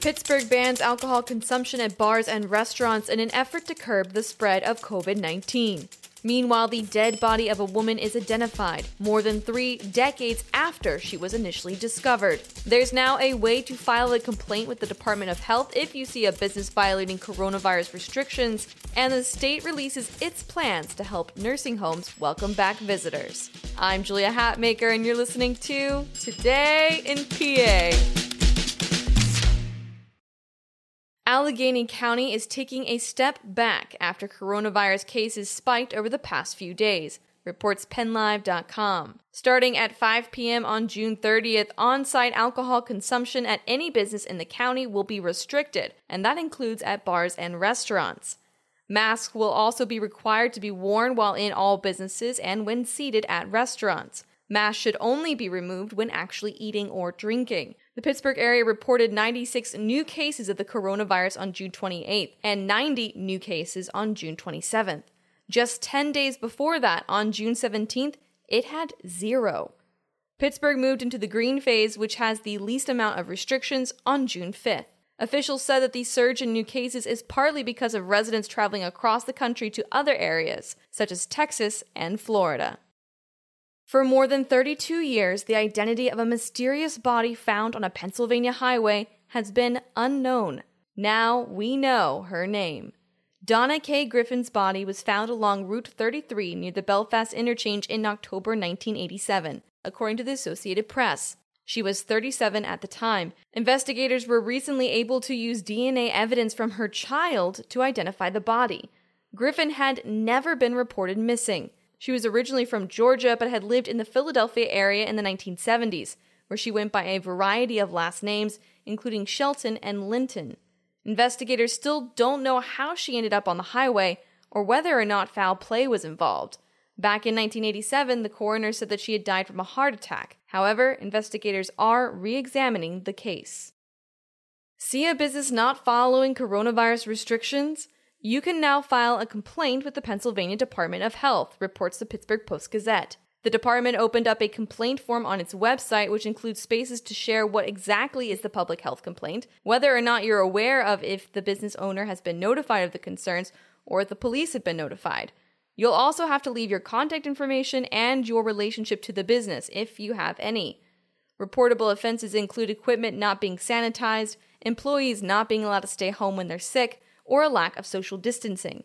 Pittsburgh bans alcohol consumption at bars and restaurants in an effort to curb the spread of COVID 19. Meanwhile, the dead body of a woman is identified more than three decades after she was initially discovered. There's now a way to file a complaint with the Department of Health if you see a business violating coronavirus restrictions, and the state releases its plans to help nursing homes welcome back visitors. I'm Julia Hatmaker, and you're listening to Today in PA. Allegheny County is taking a step back after coronavirus cases spiked over the past few days, reports PennLive.com. Starting at 5 p.m. on June 30th, on site alcohol consumption at any business in the county will be restricted, and that includes at bars and restaurants. Masks will also be required to be worn while in all businesses and when seated at restaurants. Masks should only be removed when actually eating or drinking. The Pittsburgh area reported 96 new cases of the coronavirus on June 28th and 90 new cases on June 27th. Just 10 days before that, on June 17th, it had zero. Pittsburgh moved into the green phase, which has the least amount of restrictions, on June 5th. Officials said that the surge in new cases is partly because of residents traveling across the country to other areas, such as Texas and Florida. For more than 32 years, the identity of a mysterious body found on a Pennsylvania highway has been unknown. Now we know her name. Donna K. Griffin's body was found along Route 33 near the Belfast interchange in October 1987, according to the Associated Press. She was 37 at the time. Investigators were recently able to use DNA evidence from her child to identify the body. Griffin had never been reported missing. She was originally from Georgia but had lived in the Philadelphia area in the 1970s, where she went by a variety of last names, including Shelton and Linton. Investigators still don't know how she ended up on the highway or whether or not foul play was involved. Back in 1987, the coroner said that she had died from a heart attack. However, investigators are re examining the case. See a business not following coronavirus restrictions? You can now file a complaint with the Pennsylvania Department of Health, reports the Pittsburgh Post Gazette. The department opened up a complaint form on its website, which includes spaces to share what exactly is the public health complaint, whether or not you're aware of if the business owner has been notified of the concerns, or if the police have been notified. You'll also have to leave your contact information and your relationship to the business, if you have any. Reportable offenses include equipment not being sanitized, employees not being allowed to stay home when they're sick, or a lack of social distancing.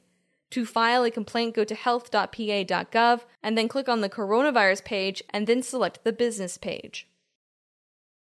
To file a complaint, go to health.pa.gov and then click on the coronavirus page and then select the business page.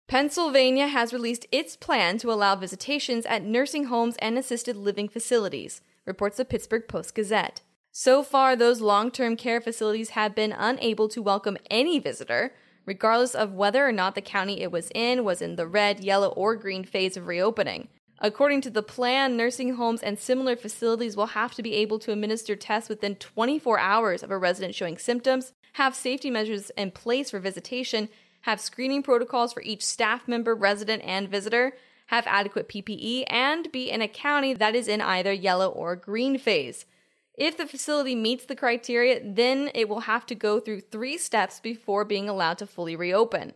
Pennsylvania has released its plan to allow visitations at nursing homes and assisted living facilities, reports the Pittsburgh Post Gazette. So far, those long term care facilities have been unable to welcome any visitor, regardless of whether or not the county it was in was in the red, yellow, or green phase of reopening. According to the plan, nursing homes and similar facilities will have to be able to administer tests within 24 hours of a resident showing symptoms, have safety measures in place for visitation, have screening protocols for each staff member, resident, and visitor, have adequate PPE, and be in a county that is in either yellow or green phase. If the facility meets the criteria, then it will have to go through three steps before being allowed to fully reopen.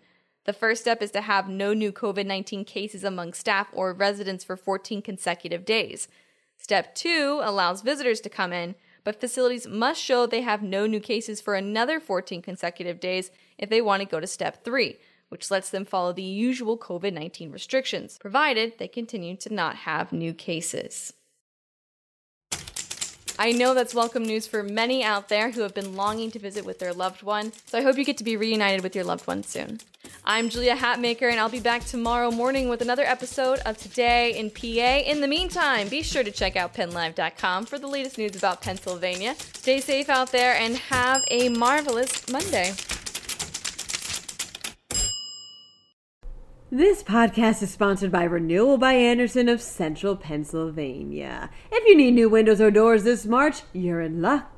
The first step is to have no new COVID 19 cases among staff or residents for 14 consecutive days. Step two allows visitors to come in, but facilities must show they have no new cases for another 14 consecutive days if they want to go to step three, which lets them follow the usual COVID 19 restrictions, provided they continue to not have new cases. I know that's welcome news for many out there who have been longing to visit with their loved one, so I hope you get to be reunited with your loved one soon. I'm Julia Hatmaker, and I'll be back tomorrow morning with another episode of Today in PA. In the meantime, be sure to check out PennLive.com for the latest news about Pennsylvania. Stay safe out there and have a marvelous Monday. This podcast is sponsored by Renewal by Andersen of Central Pennsylvania. If you need new windows or doors this March, you're in luck.